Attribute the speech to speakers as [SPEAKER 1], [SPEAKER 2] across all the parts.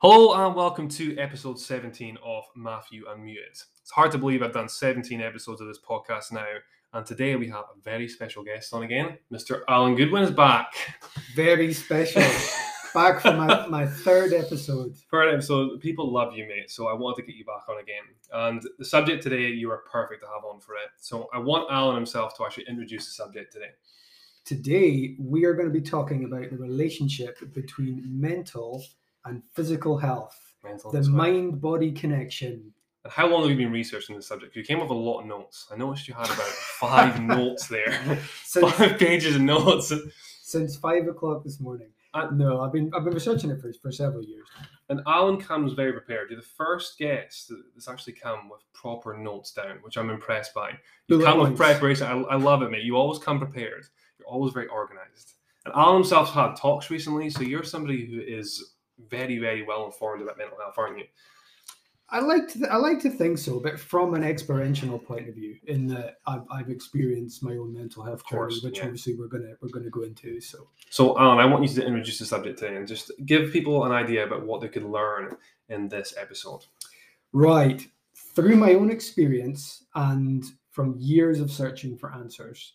[SPEAKER 1] Hello and welcome to episode 17 of Matthew Unmuted. It's hard to believe I've done 17 episodes of this podcast now, and today we have a very special guest on again. Mr. Alan Goodwin is back.
[SPEAKER 2] Very special. back for my, my third episode.
[SPEAKER 1] Third episode, people love you, mate, so I wanted to get you back on again. And the subject today, you are perfect to have on for it. So I want Alan himself to actually introduce the subject today.
[SPEAKER 2] Today, we are going to be talking about the relationship between mental and physical health,
[SPEAKER 1] Mental
[SPEAKER 2] the
[SPEAKER 1] well.
[SPEAKER 2] mind body connection.
[SPEAKER 1] And how long have you been researching this subject? You came up with a lot of notes. I noticed you had about five notes there.
[SPEAKER 2] Since,
[SPEAKER 1] five pages of notes.
[SPEAKER 2] since five o'clock this morning.
[SPEAKER 1] Uh,
[SPEAKER 2] no, I've been I've been researching it for, for several years.
[SPEAKER 1] And Alan comes very prepared. You're the first guest that's actually come with proper notes down, which I'm impressed by. You
[SPEAKER 2] Bullet
[SPEAKER 1] come with preparation. I, I love it, mate. You always come prepared. You're always very organized. And Alan himself had talks recently, so you're somebody who is very, very well informed about mental health, aren't you?
[SPEAKER 2] I like to th- I like to think so, but from an experiential point of view, in that I've, I've experienced my own mental health
[SPEAKER 1] course,
[SPEAKER 2] journey, which
[SPEAKER 1] yeah.
[SPEAKER 2] obviously we're gonna we're gonna go into. So
[SPEAKER 1] So, Alan, I want you to introduce the subject today and just give people an idea about what they could learn in this episode.
[SPEAKER 2] Right. Through my own experience and from years of searching for answers,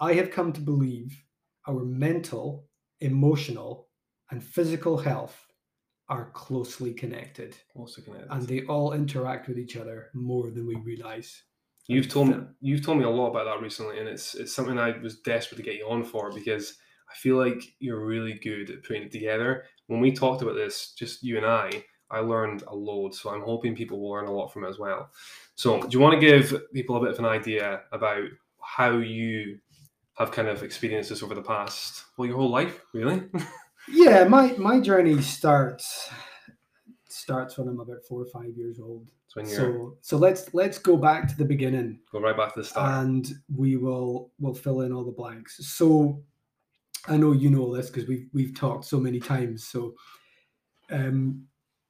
[SPEAKER 2] I have come to believe our mental, emotional, and physical health are closely connected
[SPEAKER 1] Also connected.
[SPEAKER 2] and they all interact with each other more than we realize.
[SPEAKER 1] You've told me you've told me a lot about that recently, and it's it's something I was desperate to get you on for because I feel like you're really good at putting it together. When we talked about this, just you and I, I learned a load. So I'm hoping people will learn a lot from it as well. So do you want to give people a bit of an idea about how you have kind of experienced this over the past well your whole life, really?
[SPEAKER 2] Yeah, my my journey starts starts when I'm about four or five years old.
[SPEAKER 1] So when you're
[SPEAKER 2] So so let's let's go back to the beginning.
[SPEAKER 1] go right back to the start.
[SPEAKER 2] and we will will fill in all the blanks. So I know you know this because we've we've talked so many times. So um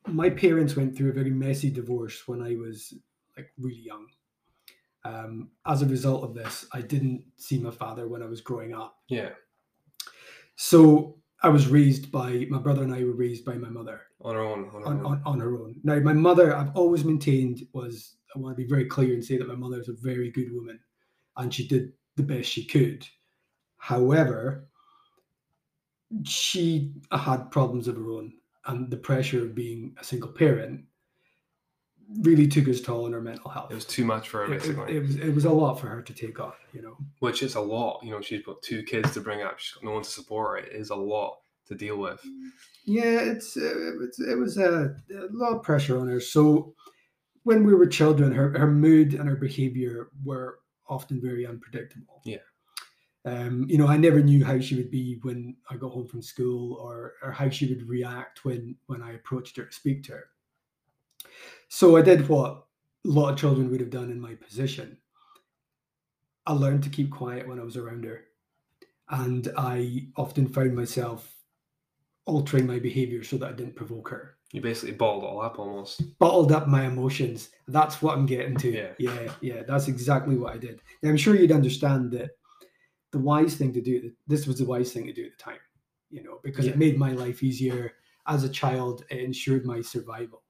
[SPEAKER 2] my parents went through a very messy divorce when I was like really young. Um, as a result of this, I didn't see my father when I was growing up.
[SPEAKER 1] yeah,
[SPEAKER 2] So I was raised by my brother and I were raised by my mother
[SPEAKER 1] on our own. On our
[SPEAKER 2] on,
[SPEAKER 1] own.
[SPEAKER 2] on, on her own. Now, my mother, I've always maintained was, I want to be very clear and say that my mother is a very good woman and she did the best she could. However, she had problems of her own, and the pressure of being a single parent really took its toll on her mental health.
[SPEAKER 1] It was too much for her,
[SPEAKER 2] It- it-
[SPEAKER 1] basically.
[SPEAKER 2] it was, it was a lot for her to take on, you know.
[SPEAKER 1] which is a lot. You know, she's got two kids to bring up. She's got no one to support her. It is a lot to deal with.
[SPEAKER 2] Yeah, it's uh, it's it was a, a lot of pressure on her. So when we were children, her her mood and her behavior were often very unpredictable.
[SPEAKER 1] Yeah.
[SPEAKER 2] Um, you know, I never knew how she would be when I got home from school, or or how she would react when when I approached her to speak to her. So I did what a lot of children would have done in my position. I learned to keep quiet when I was around her, and I often found myself altering my behavior so that I didn't provoke her.
[SPEAKER 1] You basically bottled it all up almost.
[SPEAKER 2] Bottled up my emotions. That's what I'm getting to.
[SPEAKER 1] Yeah.
[SPEAKER 2] yeah, yeah. That's exactly what I did. Now, I'm sure you'd understand that the wise thing to do. This was the wise thing to do at the time, you know, because
[SPEAKER 1] Yeah.
[SPEAKER 2] it made my life easier as a child. It ensured my survival.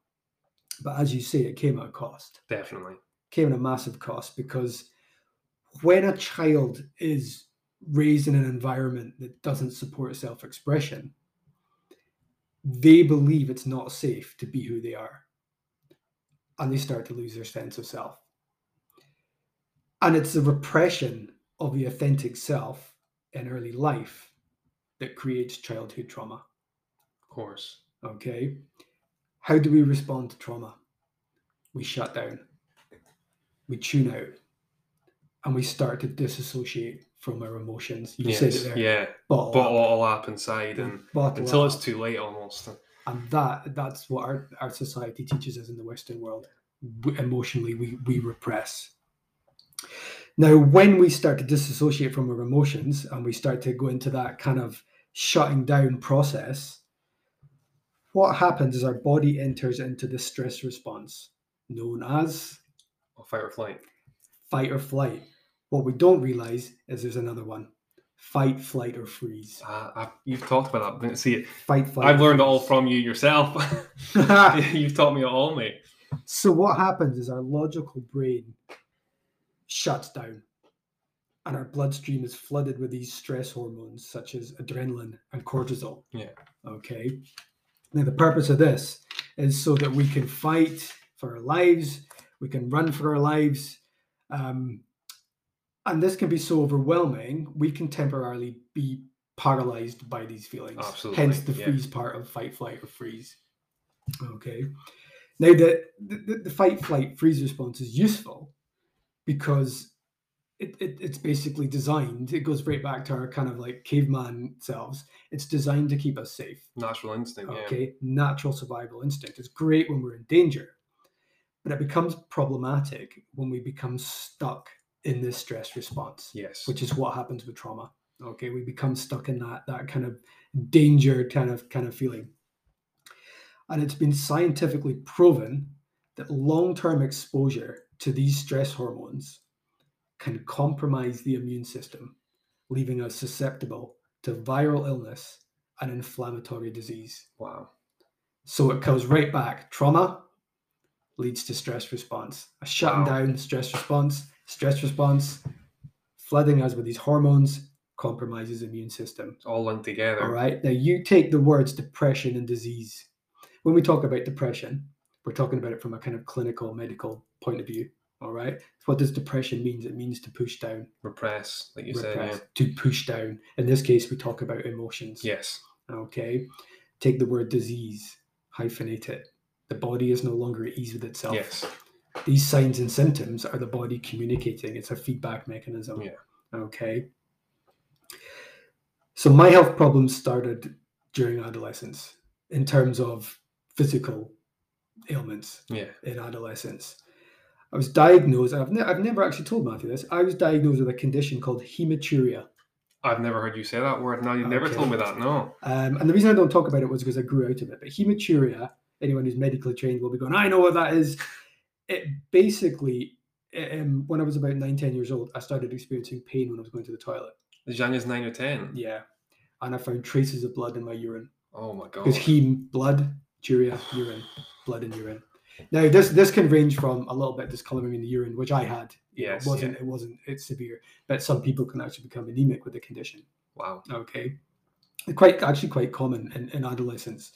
[SPEAKER 2] But as you say, it came at a cost.
[SPEAKER 1] Definitely.
[SPEAKER 2] Came at a massive cost because when a child is raised in an environment that doesn't support self-expression, they believe it's not safe to be who they are. And they start to lose their sense of self. And it's the repression of the authentic self in early life that creates childhood trauma.
[SPEAKER 1] Of course.
[SPEAKER 2] Okay. How do we respond to trauma? We shut down, we tune out, and we start to disassociate from our emotions. You said
[SPEAKER 1] Yes.
[SPEAKER 2] it there.
[SPEAKER 1] Yeah.
[SPEAKER 2] Bottle,
[SPEAKER 1] Bottle
[SPEAKER 2] up,
[SPEAKER 1] all up inside and until
[SPEAKER 2] up.
[SPEAKER 1] it's too late almost.
[SPEAKER 2] and that that's what our, our society teaches us in the western world emotionally we, we repress now when we start to disassociate from our emotions and we start to go into that kind of shutting down process what happens is our body enters into the stress response known as
[SPEAKER 1] Or fight or flight.
[SPEAKER 2] fight or flight what we don't realize is there's another one fight, flight, or freeze.
[SPEAKER 1] Uh, I, you've talked about that. See,
[SPEAKER 2] Fight, flight.
[SPEAKER 1] I've learned it all from you yourself. you've taught me it all, mate.
[SPEAKER 2] so what happens is our logical brain shuts down and our bloodstream is flooded with these stress hormones such as adrenaline and cortisol
[SPEAKER 1] Yeah.
[SPEAKER 2] okay now the purpose of this is so that we can fight for our lives we can run for our lives um, and this can be so overwhelming we can temporarily be paralyzed by these feelings.
[SPEAKER 1] Absolutely,
[SPEAKER 2] hence the
[SPEAKER 1] yeah.
[SPEAKER 2] freeze part of fight flight or freeze. Okay. Now the, the the fight flight freeze response is useful because it, it, it's basically designed it goes right back to our kind of like caveman selves it's designed to keep us safe
[SPEAKER 1] Natural instinct. Yeah.
[SPEAKER 2] okay natural survival instinct it's great when we're in danger but it becomes problematic when we become stuck in this stress response
[SPEAKER 1] Yes.
[SPEAKER 2] which is what happens with trauma okay we become stuck in that that kind of danger kind of kind of feeling and it's been scientifically proven that long-term exposure to these stress hormones can compromise the immune system leaving us susceptible to viral illness and inflammatory disease
[SPEAKER 1] wow.
[SPEAKER 2] so it goes right back. Trauma leads to stress response. A shutting
[SPEAKER 1] Wow.
[SPEAKER 2] down, stress response, stress response, flooding us with these hormones, compromises immune system.
[SPEAKER 1] It's all linked together.
[SPEAKER 2] All right. Now you take the words depression and disease. When we talk about depression, we're talking about it from a kind of clinical medical point of view. All right. What does depression means? It means to push down,
[SPEAKER 1] Repress, like you
[SPEAKER 2] repress,
[SPEAKER 1] said.
[SPEAKER 2] to push down. In this case, we talk about emotions.
[SPEAKER 1] Yes.
[SPEAKER 2] Okay. Take the word disease, hyphenate it. The body is no longer at ease with itself.
[SPEAKER 1] Yes.
[SPEAKER 2] These signs and symptoms are the body communicating. It's a feedback mechanism.
[SPEAKER 1] Yeah.
[SPEAKER 2] Okay. So my health problems started during adolescence in terms of physical ailments
[SPEAKER 1] Yeah.
[SPEAKER 2] in adolescence. I was diagnosed, I've, ne- I've never actually told Matthew this, I was diagnosed with a condition called hematuria.
[SPEAKER 1] I've never heard you say that word. No, you've never
[SPEAKER 2] Okay.
[SPEAKER 1] told me that. No.
[SPEAKER 2] Um, and the reason I don't talk about it was because I grew out of it. But hematuria, anyone who's medically trained will be going, I know what that is. It basically, um, when I was about nine, 10 years old, I started experiencing pain when I was going to the toilet.
[SPEAKER 1] As young as nine or ten.
[SPEAKER 2] Yeah. And I found traces of blood in my urine.
[SPEAKER 1] Oh my god.
[SPEAKER 2] Because heme, blood, uria, urine, blood and urine. Now this this can range from a little bit of discoloring in the urine, which I had.
[SPEAKER 1] Yes,
[SPEAKER 2] it wasn't it wasn't it's severe, but some people can actually become anemic with the condition.
[SPEAKER 1] Wow.
[SPEAKER 2] Okay, quite actually quite common in, in adolescence.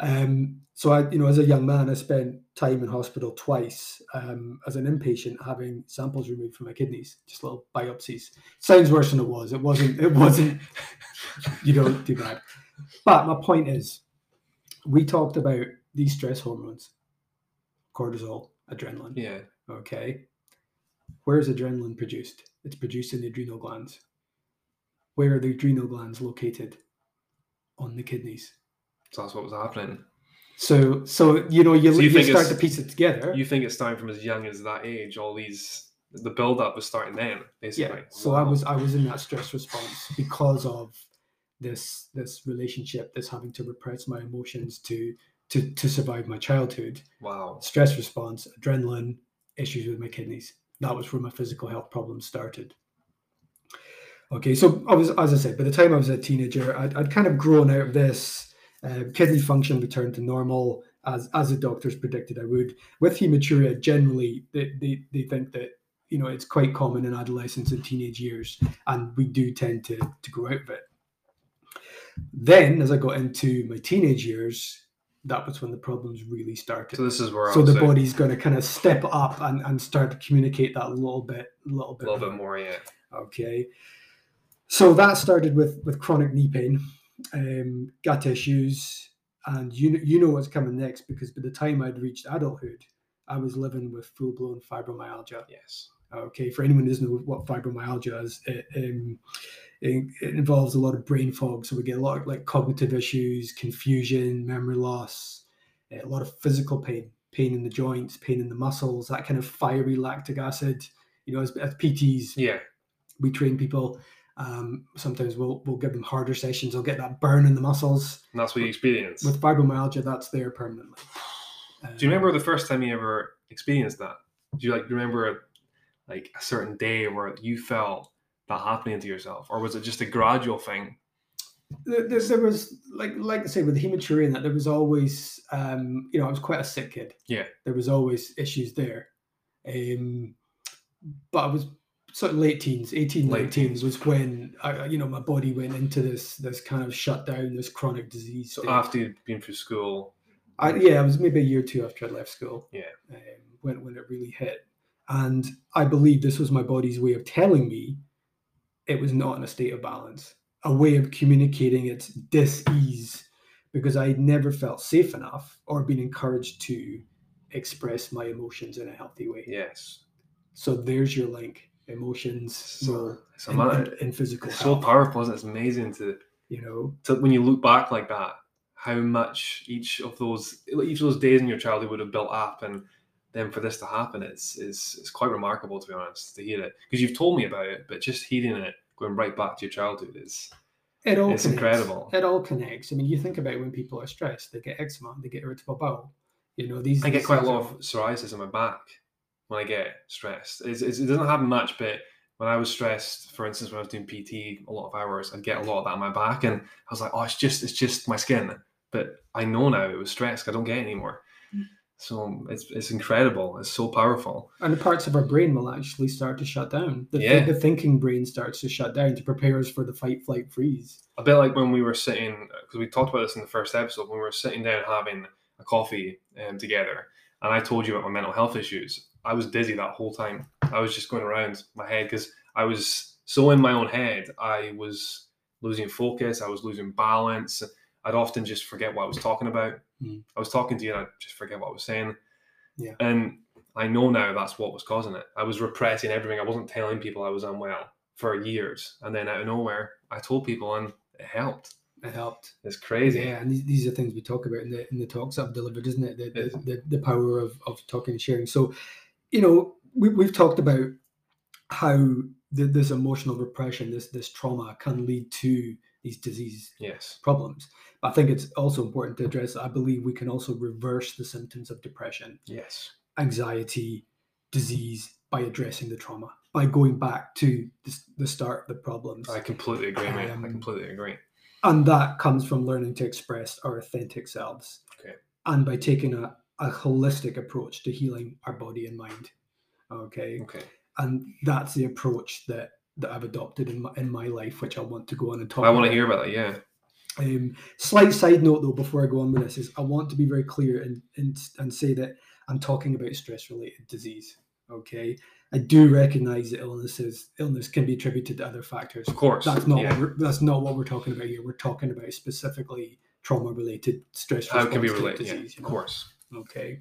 [SPEAKER 2] Um, so I, you know, as a young man, I spent time in hospital twice um, as an inpatient, having samples removed from my kidneys, just little biopsies. Sounds worse than it was. It wasn't. It wasn't. you don't do bad. But my point is, we talked about these stress hormones, cortisol, adrenaline.
[SPEAKER 1] Yeah.
[SPEAKER 2] Okay. Where is adrenaline produced? It's produced in the adrenal glands. Where are the adrenal glands located? On the kidneys.
[SPEAKER 1] So that's what was happening.
[SPEAKER 2] So, so you know, you,
[SPEAKER 1] So you
[SPEAKER 2] you, start to piece it together.
[SPEAKER 1] You think it's starting from as young as that age? All these, the build up was starting then, basically.
[SPEAKER 2] yeah. So I was I was in that stress response because of this this relationship, this having to repress my emotions to to to survive my childhood.
[SPEAKER 1] Wow.
[SPEAKER 2] stress response, adrenaline, issues with my kidneys. That was where my physical health problems started. Okay, so I was, as I said, by the time I was a teenager, I'd, I'd kind of grown out of this. Uh, kidney function returned to normal as as the doctors predicted I would. With hematuria, generally they, they, they think that you know it's quite common in adolescence and teenage years, and we do tend to to grow out of it. Then, as I got into my teenage years, that was when the problems really started
[SPEAKER 1] So this is where
[SPEAKER 2] so
[SPEAKER 1] I
[SPEAKER 2] the
[SPEAKER 1] a
[SPEAKER 2] body's going to kind of step up and, and start to communicate that a little bit a little bit
[SPEAKER 1] little bit
[SPEAKER 2] more.
[SPEAKER 1] more. Yeah.
[SPEAKER 2] okay so that started with with chronic knee pain um, gut issues and you know, you know what's coming next because by the time i'd reached adulthood i was living with full-blown fibromyalgia
[SPEAKER 1] Yes.
[SPEAKER 2] Okay for anyone who doesn't know what fibromyalgia is it, um, it, it involves a lot of brain fog. So we get a lot of like cognitive issues confusion memory loss a lot of physical pain pain in the joints pain in the muscles that kind of fiery lactic acid. You know as, as pts
[SPEAKER 1] Yeah.
[SPEAKER 2] we train people um, sometimes we'll, we'll give them harder sessions. They'll get that burn in the muscles.
[SPEAKER 1] And that's what you experience.
[SPEAKER 2] With fibromyalgia that's there permanently.
[SPEAKER 1] Do you remember the first time you ever experienced that? Do you like remember like a certain day where you felt that happening to yourself, or was it just a gradual thing?
[SPEAKER 2] there, was like like I say with the hematuria and that there was always um you know I was quite a sick kid.
[SPEAKER 1] Yeah.
[SPEAKER 2] There was always issues there. Um but I was sort of late teens, 18,
[SPEAKER 1] Late
[SPEAKER 2] 19
[SPEAKER 1] teens.
[SPEAKER 2] was when I, you know my body went into this this kind of shutdown, this chronic disease.
[SPEAKER 1] So
[SPEAKER 2] state.
[SPEAKER 1] after you'd been through school,
[SPEAKER 2] I, yeah, it was maybe a year or two after I left school.
[SPEAKER 1] Yeah.
[SPEAKER 2] Um, when when it really hit, and I believe this was my body's way of telling me it was not in a state of balance, a way of communicating its dis-ease, because I had never felt safe enough or been encouraged to express my emotions in a healthy way.
[SPEAKER 1] yes,
[SPEAKER 2] So there's your link: emotions,
[SPEAKER 1] so, so
[SPEAKER 2] and,
[SPEAKER 1] man,
[SPEAKER 2] and- and physical
[SPEAKER 1] it's so powerful. Isn't it? It's amazing to
[SPEAKER 2] You know,
[SPEAKER 1] to when you look back like that, how much each of those each of those days in your childhood would have built up, and then for this to happen, it's is it's quite remarkable to be honest to hear it because you've told me about it, but just hearing it, going right back to your childhood is
[SPEAKER 2] It all
[SPEAKER 1] It's
[SPEAKER 2] connects.
[SPEAKER 1] incredible.
[SPEAKER 2] It all connects. I mean, you think about when people are stressed, they get eczema, they get irritable bowel. You know, these.
[SPEAKER 1] I get quite a lot
[SPEAKER 2] are-
[SPEAKER 1] of psoriasis in my back when I get stressed. It's, it's, it doesn't happen much, but when I was stressed, for instance, when I was doing PT a lot of hours, I'd get a lot of that in my back, and I was like, oh, it's just it's just my skin. But I know now it was stress. I don't get it anymore. So it's it's incredible. It's so powerful.
[SPEAKER 2] and the parts of our brain will actually start to shut down. The,
[SPEAKER 1] Yeah.
[SPEAKER 2] the thinking brain starts to shut down to prepare us for the fight, flight, freeze.
[SPEAKER 1] A bit like when we were sitting, because we talked about this in the first episode, when we were sitting down having a coffee um, together, and I told you about my mental health issues. I was dizzy that whole time. I was just going around my head because I was so in my own head. I was losing focus. I was losing balance. I'd often just forget what I was talking about.
[SPEAKER 2] Mm.
[SPEAKER 1] I was talking to you and I'd just forget what I was saying.
[SPEAKER 2] Yeah.
[SPEAKER 1] And I know now that's what was causing it. I was repressing everything. I wasn't telling people I was unwell for years. And then out of nowhere, I told people and it helped.
[SPEAKER 2] It helped.
[SPEAKER 1] It's crazy.
[SPEAKER 2] Yeah, and these, are things we talk about in the in the talks I've delivered, isn't it? The the, the, the power of, of talking and sharing. So, you know, we, we've talked about how the, this emotional repression, this this trauma, can lead to these disease
[SPEAKER 1] Yes.
[SPEAKER 2] problems. But I think it's also important to address. I believe we can also reverse the symptoms of depression,
[SPEAKER 1] Yes.
[SPEAKER 2] anxiety, disease by addressing the trauma, by going back to the, the start of the problems.
[SPEAKER 1] I completely agree, mate. I
[SPEAKER 2] Um,
[SPEAKER 1] completely agree.
[SPEAKER 2] and that comes from learning to express our authentic selves
[SPEAKER 1] Okay.
[SPEAKER 2] and by taking a, a holistic approach to healing our body and mind okay
[SPEAKER 1] Okay.
[SPEAKER 2] and that's the approach that that i've adopted in my, in my life which i want to go on and talk
[SPEAKER 1] I want to hear about that. Yeah.
[SPEAKER 2] um, slight side note though before i go on with this is i want to be very clear and and, and say that i'm talking about stress related disease okay i do recognize that illnesses illness can be attributed to other factors
[SPEAKER 1] Of course.
[SPEAKER 2] that's not
[SPEAKER 1] Yeah.
[SPEAKER 2] what that's not what we're talking about here. We're talking about specifically trauma related stress
[SPEAKER 1] How it can be
[SPEAKER 2] response
[SPEAKER 1] related.
[SPEAKER 2] Disease. you
[SPEAKER 1] Of
[SPEAKER 2] know?
[SPEAKER 1] course.
[SPEAKER 2] Okay.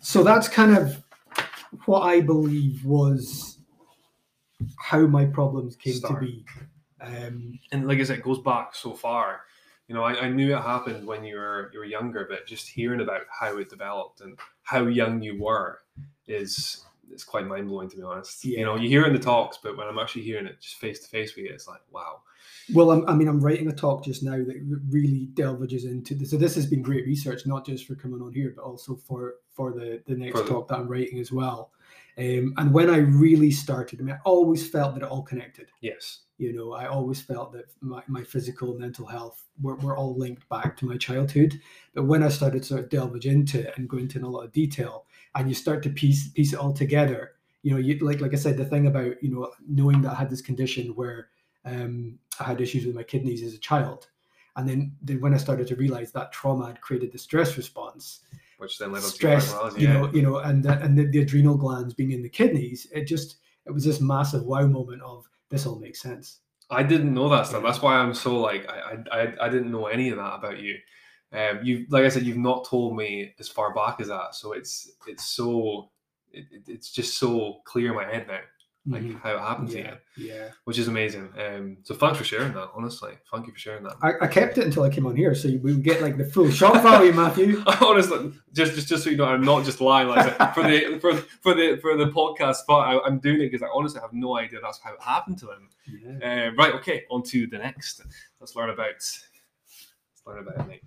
[SPEAKER 2] So that's kind of what I believe was how my problems came
[SPEAKER 1] Start.
[SPEAKER 2] to be. Um,
[SPEAKER 1] And like I said, it goes back so far. You know, I, I knew it happened when you were you were younger, but just hearing about how it developed and how young you were is it's quite mind blowing to be honest. You know, you hear it in the talks, but when I'm actually hearing it just face to face with you, it's like, wow.
[SPEAKER 2] well, I'm, I mean, I'm writing a talk just now that really delvages into this. So this has been great research, not just for coming on here, but also for for the the next
[SPEAKER 1] For the-
[SPEAKER 2] talk that I'm writing as well. Um, and when I really started, I mean, I always felt that it all connected.
[SPEAKER 1] Yes.
[SPEAKER 2] you know i always felt that my, my physical and mental health were, were all linked back to my childhood but when i started sort of delving into it and go into in a lot of detail and you start to piece piece it all together you know you like like i said the thing about you know knowing that i had this condition where um, i had issues with my kidneys as a child and then, then when i started to realize that trauma had created the stress response
[SPEAKER 1] Which then led on to
[SPEAKER 2] stress you
[SPEAKER 1] yeah.
[SPEAKER 2] know you know and the, and the, the adrenal glands being in the kidneys it just it was this massive wow moment of this all makes sense
[SPEAKER 1] I didn't know that stuff.
[SPEAKER 2] Yeah.
[SPEAKER 1] That's why I'm so like I, I I didn't know any of that about you. Um, you like I said, you've not told me as far back as that, so it's it's so it- it's just so clear in my head now, like
[SPEAKER 2] Mhm.
[SPEAKER 1] how it happened to
[SPEAKER 2] yeah
[SPEAKER 1] you,
[SPEAKER 2] yeah
[SPEAKER 1] which is amazing. Um, so thanks for sharing that. Honestly, thank you for sharing that.
[SPEAKER 2] I, I kept it until I came on here, so we would get like the full shock value, Matthew.
[SPEAKER 1] honestly, just just just so you know, I'm not just lying. Like for the for for the for the podcast spot, I, I'm doing it because I honestly have no idea that's how it happened to him.
[SPEAKER 2] Yeah.
[SPEAKER 1] Uh, right, okay, on to the next. Let's learn about let's learn about it, mate.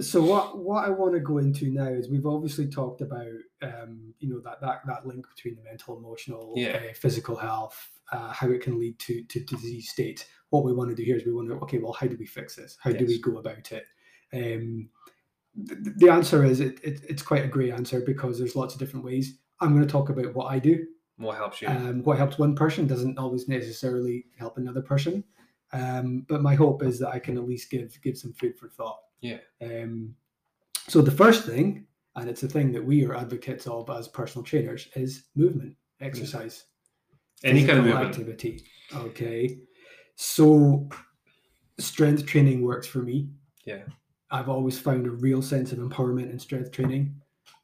[SPEAKER 2] So what what I want to go into now is we've obviously talked about um, you know that that that link between the mental, emotional,
[SPEAKER 1] Yeah.
[SPEAKER 2] uh, physical health, uh, how it can lead to to disease state. What we want to do here is we want to okay, well, how do we fix this? How do we go about it? Um, th- the answer is it, it, it's quite a great answer because there's lots of different ways. I'm going to talk about what I do.
[SPEAKER 1] What helps you?
[SPEAKER 2] Um, what helps one person doesn't always necessarily help another person. Um, but my hope is that I can at least give give some food for thought.
[SPEAKER 1] Yeah.
[SPEAKER 2] Um, so the first thing, and it's a thing that we are advocates of as personal trainers, is movement, exercise,
[SPEAKER 1] Any kind of movement.
[SPEAKER 2] activity. Okay. So strength training works for me.
[SPEAKER 1] Yeah.
[SPEAKER 2] I've always found a real sense of empowerment in strength training.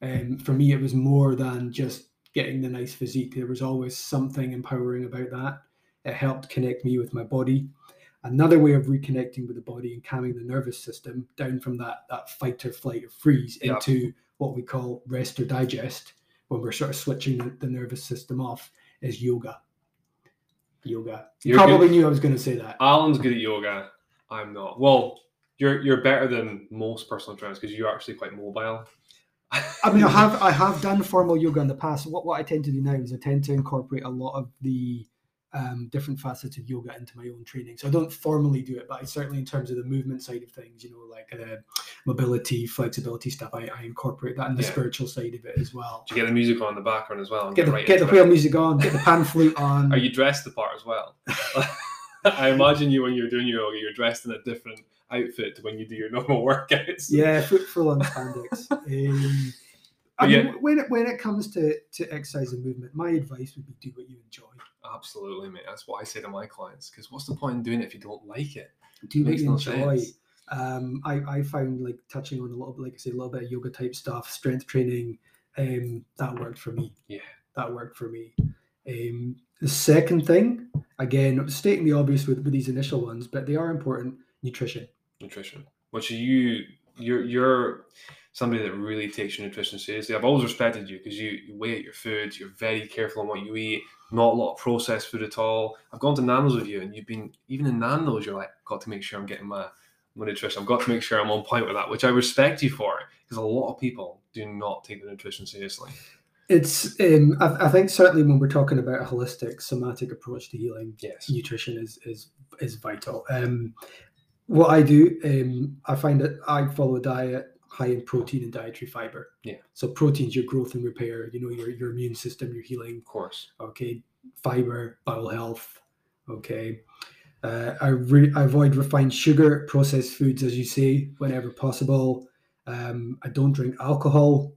[SPEAKER 2] And for me, it was more than just getting the nice physique. There was always something empowering about that. It helped connect me with my body. Another way of reconnecting with the body and calming the nervous system down from that, that fight or flight or freeze
[SPEAKER 1] Yeah.
[SPEAKER 2] into what we call rest or digest, when we're sort of switching the, the nervous system off, is yoga. Yoga. You probably
[SPEAKER 1] good-
[SPEAKER 2] knew I was going to say that.
[SPEAKER 1] Alan's good at yoga. I'm not. Well, you're you're better than most personal trainers because you're actually quite mobile.
[SPEAKER 2] I mean, I have I have done formal yoga in the past. What what I tend to do now is I tend to incorporate a lot of the um, different facets of yoga into my own training. So I don't formally do it, but I certainly in terms of the movement side of things, you know, like uh, mobility, flexibility stuff, I, I incorporate that in the
[SPEAKER 1] Yeah.
[SPEAKER 2] spiritual side of it as well.
[SPEAKER 1] Do you get the music on in the background as well? And
[SPEAKER 2] Get the
[SPEAKER 1] right
[SPEAKER 2] get the
[SPEAKER 1] it?
[SPEAKER 2] music on, get the pan flute on.
[SPEAKER 1] Are you dressed the part as well? I imagine you when you're doing your yoga, you're dressed in a different outfit to when you do your normal workouts.
[SPEAKER 2] Yeah, full, full on spandex. Um, I mean,
[SPEAKER 1] yeah-
[SPEAKER 2] when it when it comes to to exercise and movement, my advice would be do what you enjoy.
[SPEAKER 1] Absolutely, mate. That's what I say to my clients. Because what's the point in doing it if you don't like it?
[SPEAKER 2] do you
[SPEAKER 1] no
[SPEAKER 2] enjoy.
[SPEAKER 1] sense.
[SPEAKER 2] Um, I, I found like touching on a little bit, like I say, a little bit of yoga type stuff, strength training. Um, that worked for me.
[SPEAKER 1] Yeah.
[SPEAKER 2] that worked for me. Um, the second thing, again, stating the obvious with, with these initial ones, but they are important. Nutrition.
[SPEAKER 1] Nutrition. Which you you're you're somebody that really takes your nutrition seriously. I've always respected you because you, you weigh out your food. You're very careful on what you eat. Not a lot of processed food at all. I've gone to Nando's with you, and you've been even in Nando's. You're like, got to make sure I'm getting my my nutrition. I've got to make sure I'm on point with that, which I respect you for because a lot of people do not take their nutrition seriously.
[SPEAKER 2] It's um, I, I think certainly when we're talking about a holistic somatic approach to healing,
[SPEAKER 1] Yes.
[SPEAKER 2] nutrition is is is vital. Um, what I do, um, I find that I follow a diet high in protein and dietary fiber.
[SPEAKER 1] Yeah.
[SPEAKER 2] So protein's your growth and repair. You know your your immune system, your healing.
[SPEAKER 1] Of course.
[SPEAKER 2] Okay. Fiber, bowel health. Okay. Uh, I, re- I avoid refined sugar, processed foods, as you say, whenever possible. Um, I don't drink alcohol.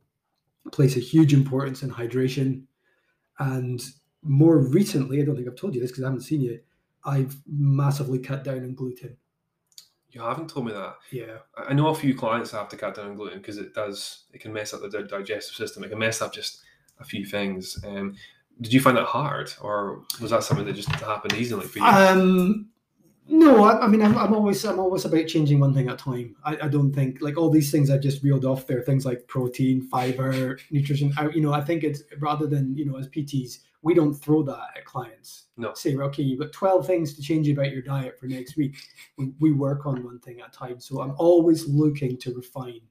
[SPEAKER 2] Place a huge importance in hydration. And more recently, I don't think I've told you this because I haven't seen you. I've massively cut down on gluten.
[SPEAKER 1] You haven't told me that.
[SPEAKER 2] Yeah.
[SPEAKER 1] I know a few clients have to cut down on gluten because it does. It can mess up the digestive system. It can mess up just a few things. Um, did you find that hard, or was that something that just happened easily for you?
[SPEAKER 2] Um, no, I, I mean, I'm, I'm always I'm always about changing one thing at a time. I, I don't think like all these things I just reeled off there, things like protein, fiber, nutrition. I, you know, I think it's rather than you know as PTs, we don't throw that at clients.
[SPEAKER 1] No.
[SPEAKER 2] Say, okay, you've got 12 things to change about your diet for next week. We, we work on one thing at a time. So I'm always looking to refine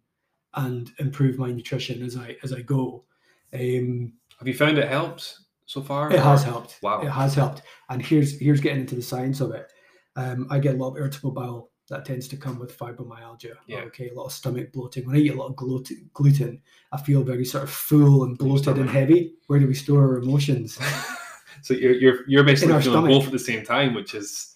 [SPEAKER 2] and improve my nutrition as I as I go. Um,
[SPEAKER 1] have you found it helps so far?
[SPEAKER 2] it has helped.
[SPEAKER 1] Wow.
[SPEAKER 2] It has helped. And here's here's getting into the science of it. Um, I get a lot of irritable bowel that tends to come with fibromyalgia.
[SPEAKER 1] Yeah.
[SPEAKER 2] Okay, a lot of stomach bloating. When I eat a lot of gluten, gluten, I feel very sort of full and bloated and heavy. Where do we store our emotions?
[SPEAKER 1] so you're you're you're basically feeling both at the same time, which is.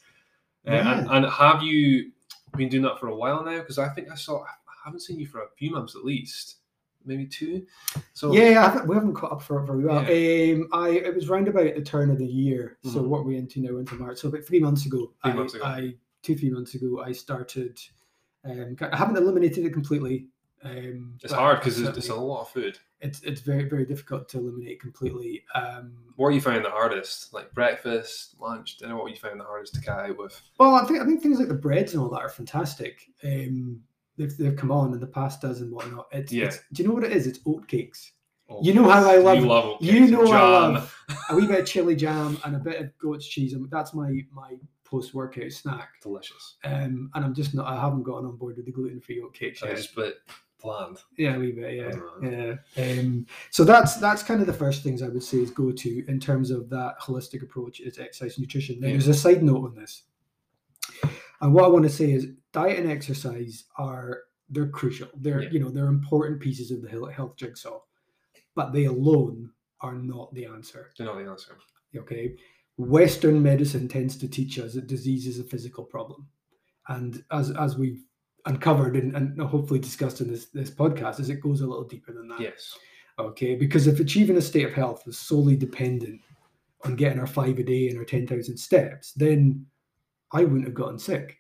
[SPEAKER 1] Uh, and,
[SPEAKER 2] Yeah.
[SPEAKER 1] and have you been doing that for a while now? Because I think I saw. I haven't seen you for a few months at least, maybe two. So
[SPEAKER 2] yeah, we haven't caught up for it very well. Um, I it was round about the turn of the year. So
[SPEAKER 1] Mhm.
[SPEAKER 2] what are we into now into March? So about three months ago,
[SPEAKER 1] Three
[SPEAKER 2] I,
[SPEAKER 1] months ago.
[SPEAKER 2] I two three months ago, I started. Um, I haven't eliminated it completely. Um,
[SPEAKER 1] it's hard because it's, it's a lot of food.
[SPEAKER 2] it's it's very very difficult to eliminate completely. Um,
[SPEAKER 1] What you finding the hardest? Like breakfast, lunch, dinner. What you finding the hardest to cut out with?
[SPEAKER 2] well, I think I think things like the breads and all that are fantastic. Um, they've, they've come on and the pastas and whatnot. It's,
[SPEAKER 1] Yeah.
[SPEAKER 2] it's do you know what it is? It's oat cakes.
[SPEAKER 1] Oh,
[SPEAKER 2] You know how I love-
[SPEAKER 1] You love
[SPEAKER 2] You know I love a wee bit of chili jam and a bit of goat's cheese. That's my my post workout snack.
[SPEAKER 1] Delicious.
[SPEAKER 2] Um, and I'm just not. I haven't gotten on board with the gluten free oatcakes
[SPEAKER 1] I
[SPEAKER 2] yet.
[SPEAKER 1] bit bland.
[SPEAKER 2] Yeah, a wee bit. Yeah, yeah. Um, so that's that's kind of the first things I would say is go to in terms of that holistic approach is exercise nutrition. Now,
[SPEAKER 1] Yeah.
[SPEAKER 2] there's a side note on this, and what I want to say is diet and exercise are they're crucial. They're
[SPEAKER 1] Yeah.
[SPEAKER 2] you know they're important pieces of the health jigsaw, but they alone are not the answer.
[SPEAKER 1] Do not the answer.
[SPEAKER 2] Okay, Western medicine tends to teach us that disease is a physical problem, and as as we've uncovered and, and hopefully discussed in this this podcast, is it goes a little deeper than that.
[SPEAKER 1] Yes.
[SPEAKER 2] Okay, because if achieving a state of health was solely dependent on getting our five a day and our ten thousand steps, then I wouldn't have gotten sick,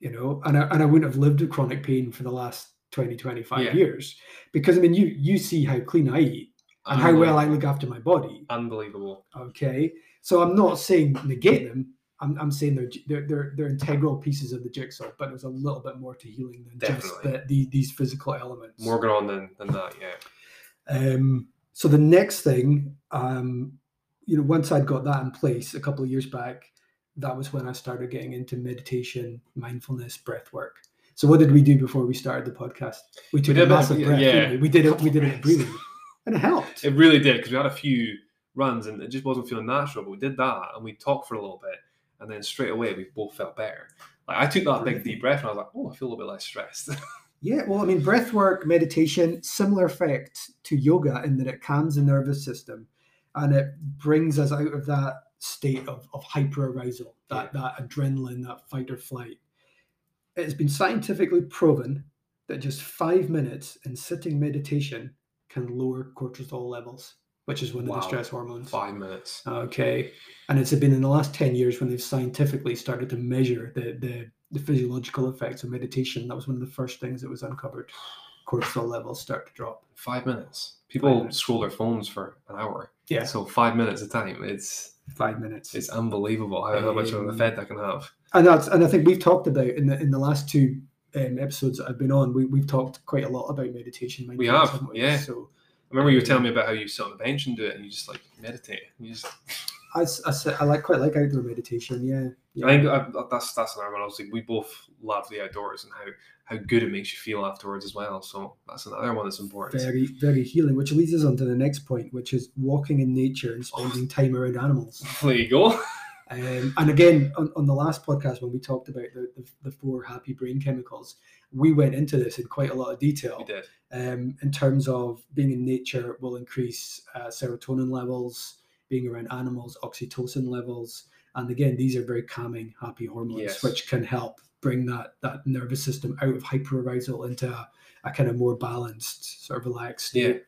[SPEAKER 2] you know, and I, and I wouldn't have lived with chronic pain for the last 20, 25
[SPEAKER 1] Yeah.
[SPEAKER 2] years. Because I mean, you you see how clean I eat and how well I look after my body.
[SPEAKER 1] Unbelievable.
[SPEAKER 2] Okay, so I'm not saying negate them. I'm, I'm saying they're, they're they're they're integral pieces of the jigsaw, but there's a little bit more to healing than just
[SPEAKER 1] Definitely.
[SPEAKER 2] the, the, these physical elements.
[SPEAKER 1] More going on than, than that, yeah.
[SPEAKER 2] Um, so the next thing, um, you know, once I'd got that in place a couple of years back, that was when I started getting into meditation, mindfulness, breath work. So what did we do before we started the podcast? We took
[SPEAKER 1] did
[SPEAKER 2] a massive breath.
[SPEAKER 1] yeah,
[SPEAKER 2] we? we did it. We did it breathing, and it helped.
[SPEAKER 1] It really did because we had a few runs and it just wasn't feeling natural. But we did that and we talked for a little bit, and then straight away we both felt better. Like I took that big deep breath and I was like, oh, I feel a little bit less stressed.
[SPEAKER 2] Yeah, well, I mean, breath work, meditation, similar effect to yoga in that it calms the nervous system and it brings us out of that state of, of hyperarousal, that, that adrenaline, that fight or flight. It's been scientifically proven that just five minutes in sitting meditation can lower cortisol levels, which is one of
[SPEAKER 1] Wow.
[SPEAKER 2] the stress hormones.
[SPEAKER 1] Five minutes.
[SPEAKER 2] Okay. And it's been in the last 10 years when they've scientifically started to measure the, the, the physiological effects of meditation. That was one of the first things that was uncovered. Cortisol levels start to drop.
[SPEAKER 1] Five minutes. People
[SPEAKER 2] minutes.
[SPEAKER 1] scroll their phones for an hour.
[SPEAKER 2] Yeah.
[SPEAKER 1] So five minutes a time. It's
[SPEAKER 2] Five minutes.
[SPEAKER 1] it's unbelievable how, how much of an
[SPEAKER 2] Um,
[SPEAKER 1] effect that can have.
[SPEAKER 2] and that's and I think we've talked about in the in the last two um, episodes that I've been on, we, we've talked quite a lot about meditation.
[SPEAKER 1] We have,
[SPEAKER 2] haven't
[SPEAKER 1] yeah.
[SPEAKER 2] So
[SPEAKER 1] remember you were telling um, me about how you sit on the bench and do it and you just like meditate. You just
[SPEAKER 2] I, I, I like quite like outdoor meditation. Yeah. yeah.
[SPEAKER 1] I think uh, I, that's that's another one. Obviously, we both love the outdoors and how how good it makes you feel afterwards as well. So that's another one that's important.
[SPEAKER 2] very very healing which leads us on to the next point which is walking in nature and spending oh. time around animals
[SPEAKER 1] There you go.
[SPEAKER 2] um, and again on, on the last podcast when we talked about the, the, the four happy brain chemicals we went into this in quite a lot of detail. Um, in terms of being in nature will increase uh, serotonin levels being around animals oxytocin levels. And again these are very calming happy hormones
[SPEAKER 1] Yes.
[SPEAKER 2] which can help bring that that nervous system out of hyperarousal into a, a kind of more balanced sort of relaxed state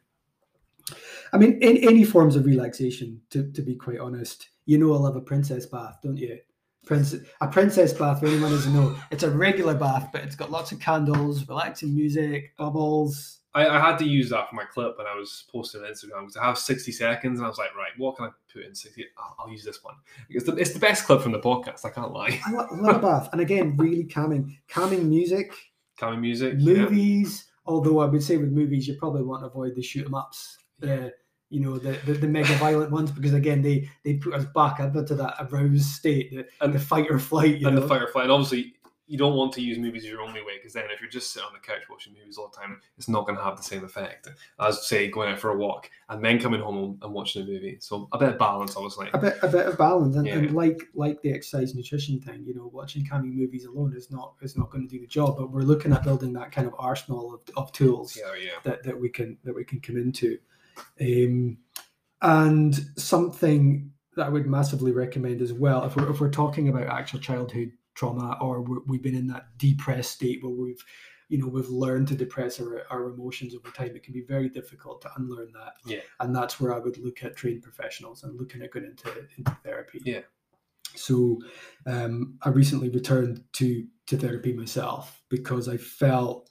[SPEAKER 2] I mean, in any forms of relaxation, to, to be quite honest, you know I love a princess bath, don't you? Prince, a princess bath, for anyone doesn't know, it's a regular bath, but it's got lots of candles, relaxing music, bubbles.
[SPEAKER 1] I, I had to use that for my clip when I was posting on Instagram because I have 60 seconds and I was like, right, what can I put in 60? I'll, I'll use this one. It's the, it's the best clip from the podcast, I can't lie.
[SPEAKER 2] I lo- love a bath. And again, really calming. Calming music,
[SPEAKER 1] Calming music. yeah.
[SPEAKER 2] movies, although I would say with movies, you probably want to avoid the shoot 'em ups, the, you know, the, the, the mega violent ones, because again, they, they put us back into that aroused state, the,
[SPEAKER 1] And-
[SPEAKER 2] the fight or flight,
[SPEAKER 1] and
[SPEAKER 2] know.
[SPEAKER 1] the firefly. And obviously, you don't want to use movies as your only way because then if you're just sitting on the couch watching movies all the time, it's not going to have the same effect as, say, going out for a walk and then coming home and watching a movie. So a bit of balance, obviously.
[SPEAKER 2] a bit a bit of balance and, and like like the exercise nutrition thing you know watching calming movies alone is not is not going to do the job but we're looking at building that kind of arsenal of, of tools
[SPEAKER 1] Yeah, yeah.
[SPEAKER 2] that, that we can that we can come into um, and something that I would massively recommend as well if we're, if we're talking about actual childhood trauma or we're, we've been in that depressed state where we've you know we've learned to depress our, our emotions over time it can be very difficult to unlearn that
[SPEAKER 1] Yeah.
[SPEAKER 2] and that's where i would look at trained professionals and looking at going into, into therapy
[SPEAKER 1] Yeah.
[SPEAKER 2] so um, i recently returned to to therapy myself because i felt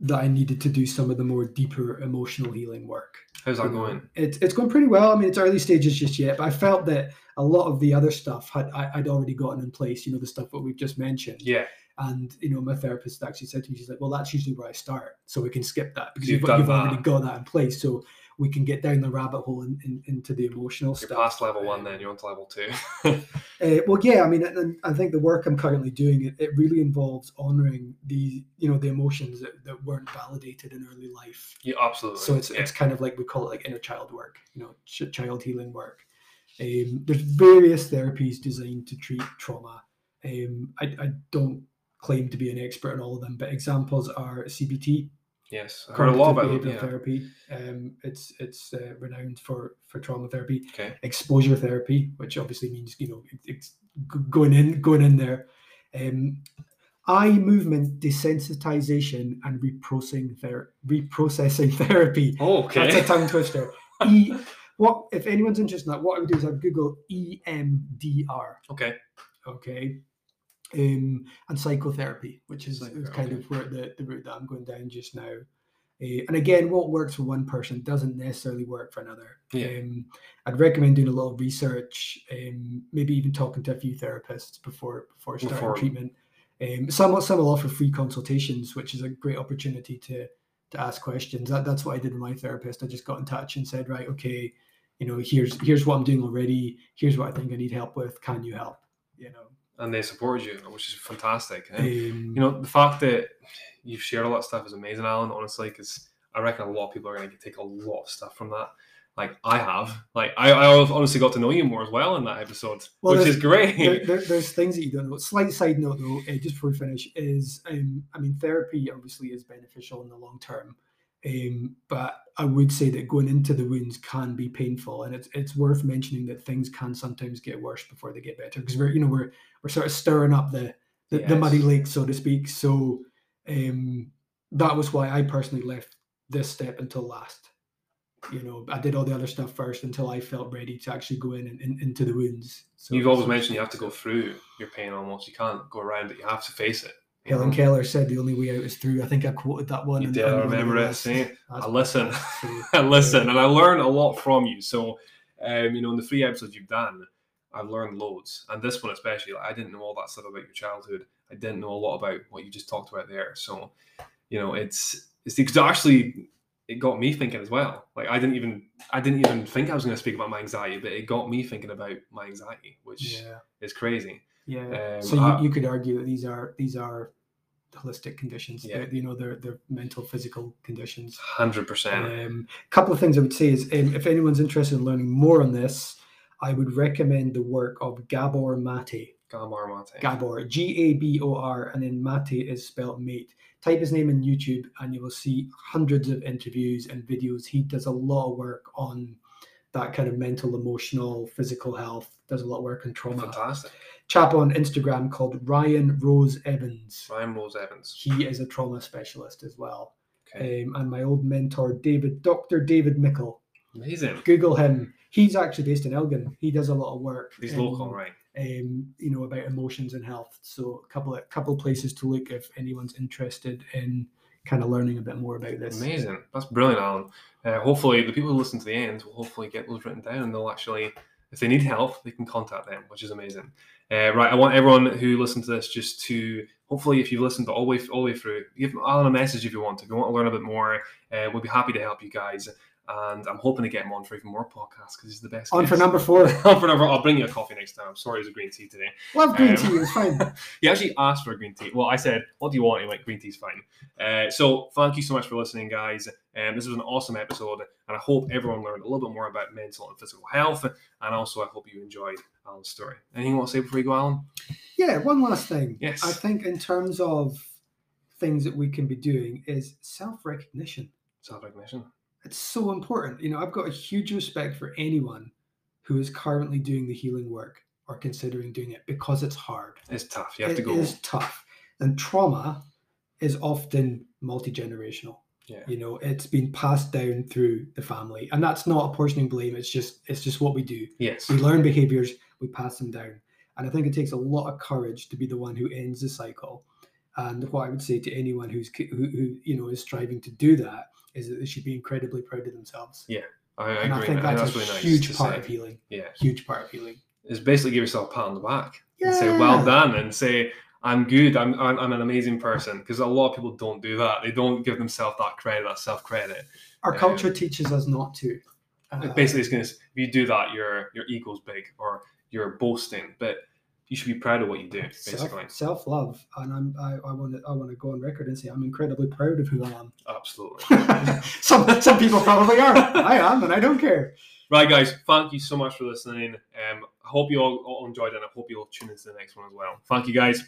[SPEAKER 2] that i needed to do some of the more deeper emotional healing work
[SPEAKER 1] How's that going?
[SPEAKER 2] It's it's going pretty well. I mean, it's early stages just yet, but I felt that a lot of the other stuff had I, I'd already gotten in place. You know, the stuff that we've just mentioned.
[SPEAKER 1] Yeah.
[SPEAKER 2] And you know, my therapist actually said to me, she's like, "Well, that's usually where I start, so we can skip that because
[SPEAKER 1] You've
[SPEAKER 2] you've, you've already got that in place." So we can get down the rabbit hole in, in, into the emotional
[SPEAKER 1] You're
[SPEAKER 2] stuff.
[SPEAKER 1] past level one,
[SPEAKER 2] Um,
[SPEAKER 1] then you're on to level two.
[SPEAKER 2] Uh, well, yeah, I mean, and, I think the work I'm currently doing it, it really involves honoring the you know the emotions that, that weren't validated in early life.
[SPEAKER 1] yeah, absolutely.
[SPEAKER 2] So it's
[SPEAKER 1] yeah.
[SPEAKER 2] it's kind of like we call it like inner child work, you know, ch- child healing work. Um, there's various therapies designed to treat trauma. Um, I, I don't claim to be an expert in all of them, but examples are CBT,
[SPEAKER 1] yes, I heard a lot about
[SPEAKER 2] cognitive behavioral
[SPEAKER 1] Yeah.
[SPEAKER 2] therapy. Um, it's it's uh, renowned for for trauma therapy
[SPEAKER 1] Okay.
[SPEAKER 2] exposure therapy, which obviously means you know it- it's going in going in there. Um, eye movement desensitization and reprocessing ther- reprocessing therapy.
[SPEAKER 1] Oh, okay, That's
[SPEAKER 2] a tongue twister. E. What if anyone's interested in that? What I would do is I'd Google EMDR.
[SPEAKER 1] okay.
[SPEAKER 2] Okay. Um, and psychotherapy, which is, is kind of where the, the route that I'm going down just now. Uh, and again, what works for one person doesn't necessarily work for another.
[SPEAKER 1] Yeah.
[SPEAKER 2] Um, I'd recommend doing a little research, um, maybe even talking to a few therapists before before starting
[SPEAKER 1] Before-
[SPEAKER 2] treatment. Um, some some will offer free consultations, which is a great opportunity to to ask questions. That, that's what I did with my therapist. I just got in touch and said, right, okay, you know, here's here's what I'm doing already. Here's what I think I need help with. Can you help? You know,
[SPEAKER 1] And they supported you, which is fantastic. And,
[SPEAKER 2] um,
[SPEAKER 1] you know, the fact that you've shared all that stuff is amazing, Alan. Honestly, because I reckon a lot of people are going to take a lot of stuff from that. Like I have, like I, I honestly got to know you more as well in that episode,
[SPEAKER 2] Well,
[SPEAKER 1] which is great.
[SPEAKER 2] there, there, there's things that you don't know. Slight side note though, uh, just before we finish, is um, I mean, therapy obviously is beneficial in the long term, um, but I would say that going into the wounds can be painful, and it's it's worth mentioning that things can sometimes get worse before they get better because we're you know we're we're sort of stirring up the the, the muddy lake, so to speak. So um, that was why I personally left this step until last. You know, I did all the other stuff first until I felt ready to actually go in and, in, into the wounds. So
[SPEAKER 1] You've always mentioned you have to go through your pain almost. You can't go around it. You have to face it.
[SPEAKER 2] Helen
[SPEAKER 1] know?
[SPEAKER 2] Keller said the only way out is through. I think I quoted that one.
[SPEAKER 1] You did, I
[SPEAKER 2] one of the
[SPEAKER 1] remember it. See, I listen. I listen, and I learn a lot from you. So, um, you know, in the three episodes you've done, I've learned loads, and this one especially. Like, I didn't know all that stuff about your childhood. I didn't know a lot about what you just talked about there. So, you know, it's it's because actually it got me thinking as well. Like I didn't even I didn't even think I was going to speak about my anxiety, but it got me thinking about my anxiety, which
[SPEAKER 2] Yeah,
[SPEAKER 1] is crazy.
[SPEAKER 2] yeah.
[SPEAKER 1] Um,
[SPEAKER 2] so
[SPEAKER 1] I-
[SPEAKER 2] you, you could argue that these are these are holistic conditions.
[SPEAKER 1] Yeah.
[SPEAKER 2] They're, you know, they're they're mental, physical conditions.
[SPEAKER 1] Hundred percent.
[SPEAKER 2] Um, a couple of things I would say is um, if anyone's interested in learning more on this, I would recommend the work of Gabor Mate.
[SPEAKER 1] Gamar Mate.
[SPEAKER 2] Gabor, G A B O R, and then Mate is spelled mate. Type his name in YouTube and you will see hundreds of interviews and videos. He does a lot of work on that kind of mental, emotional, physical health, does a lot of work on trauma.
[SPEAKER 1] Fantastic.
[SPEAKER 2] Chap on Instagram called Ryan Rose Evans.
[SPEAKER 1] Ryan Rose Evans.
[SPEAKER 2] He is a trauma specialist as well.
[SPEAKER 1] Okay.
[SPEAKER 2] Um, and my old mentor, David, Dr. David Mickle.
[SPEAKER 1] Amazing.
[SPEAKER 2] Google him. He's actually based in Elgin. He does a lot of work.
[SPEAKER 1] He's local, right?
[SPEAKER 2] Um, you know, about emotions and health. So a couple of couple of places to look if anyone's interested in kind of learning a bit more about this.
[SPEAKER 1] Amazing. That's brilliant, Alan. Uh, hopefully, the people who listen to the end will hopefully get those written down and they'll actually, if they need help, they can contact them, which is amazing. Uh, right, I want everyone who listened to this just to hopefully, if you've listened all the way all the way through, give Alan a message if you want. To. If you want to learn a bit more, uh, we'll be happy to help you guys. And I'm hoping to get him on for even more podcasts because he's the best.
[SPEAKER 2] On for number four.
[SPEAKER 1] on for number. I'll bring you a coffee next time. I'm sorry, it was a green tea today.
[SPEAKER 2] Love green
[SPEAKER 1] Um,
[SPEAKER 2] tea. It's fine.
[SPEAKER 1] he actually asked for a green tea. Well, I said, "What do you want?" He went, "Green tea's fine." Uh, so, thank you so much for listening, guys. Um, this was an awesome episode, and I hope everyone learned a little bit more about mental and physical health. And also, I hope you enjoyed Alan's story. Anything you want to say before you go, Alan?
[SPEAKER 2] Yeah. One last thing.
[SPEAKER 1] Yes.
[SPEAKER 2] I think in terms of things that we can be doing is self recognition.
[SPEAKER 1] Self-recognition.
[SPEAKER 2] It's so important. You know, I've got a huge respect for anyone who is currently doing the healing work or considering doing it because it's hard.
[SPEAKER 1] It's tough. You have
[SPEAKER 2] It
[SPEAKER 1] to go.
[SPEAKER 2] is tough. And trauma is often multi generational.
[SPEAKER 1] Yeah.
[SPEAKER 2] You know, it's been passed down through the family. And that's not apportioning blame. It's just it's just what we do.
[SPEAKER 1] Yes.
[SPEAKER 2] We learn behaviors, we pass them down. And I think it takes a lot of courage to be the one who ends the cycle. And what I would say to anyone who's who, who you know is striving to do that is that they should be incredibly proud of themselves.
[SPEAKER 1] I, I
[SPEAKER 2] and
[SPEAKER 1] agree. I
[SPEAKER 2] that's,
[SPEAKER 1] think that's
[SPEAKER 2] a
[SPEAKER 1] really nice.
[SPEAKER 2] huge part
[SPEAKER 1] say.
[SPEAKER 2] of healing.
[SPEAKER 1] Yeah.
[SPEAKER 2] Huge part of healing.
[SPEAKER 1] Is basically give yourself a pat on the back and say, "Well done," and say, I'm good. I'm I'm, I'm an amazing person because a lot of people don't do that. They don't give themselves that credit, that self credit.
[SPEAKER 2] Our
[SPEAKER 1] Um,
[SPEAKER 2] culture teaches us not to. Uh,
[SPEAKER 1] Basically, it's gonna if you do that, your your ego's big or you're boasting. But you should be proud of what you do. Basically,
[SPEAKER 2] self love, and I'm I, I want to I want to go on record and say I'm incredibly proud of who I am.
[SPEAKER 1] absolutely.
[SPEAKER 2] some some people probably are. I am, and I don't care.
[SPEAKER 1] Right, guys. Thank you so much for listening. Um, I hope you all, all enjoyed and I hope you'll tune into the next one as well. Thank you, guys.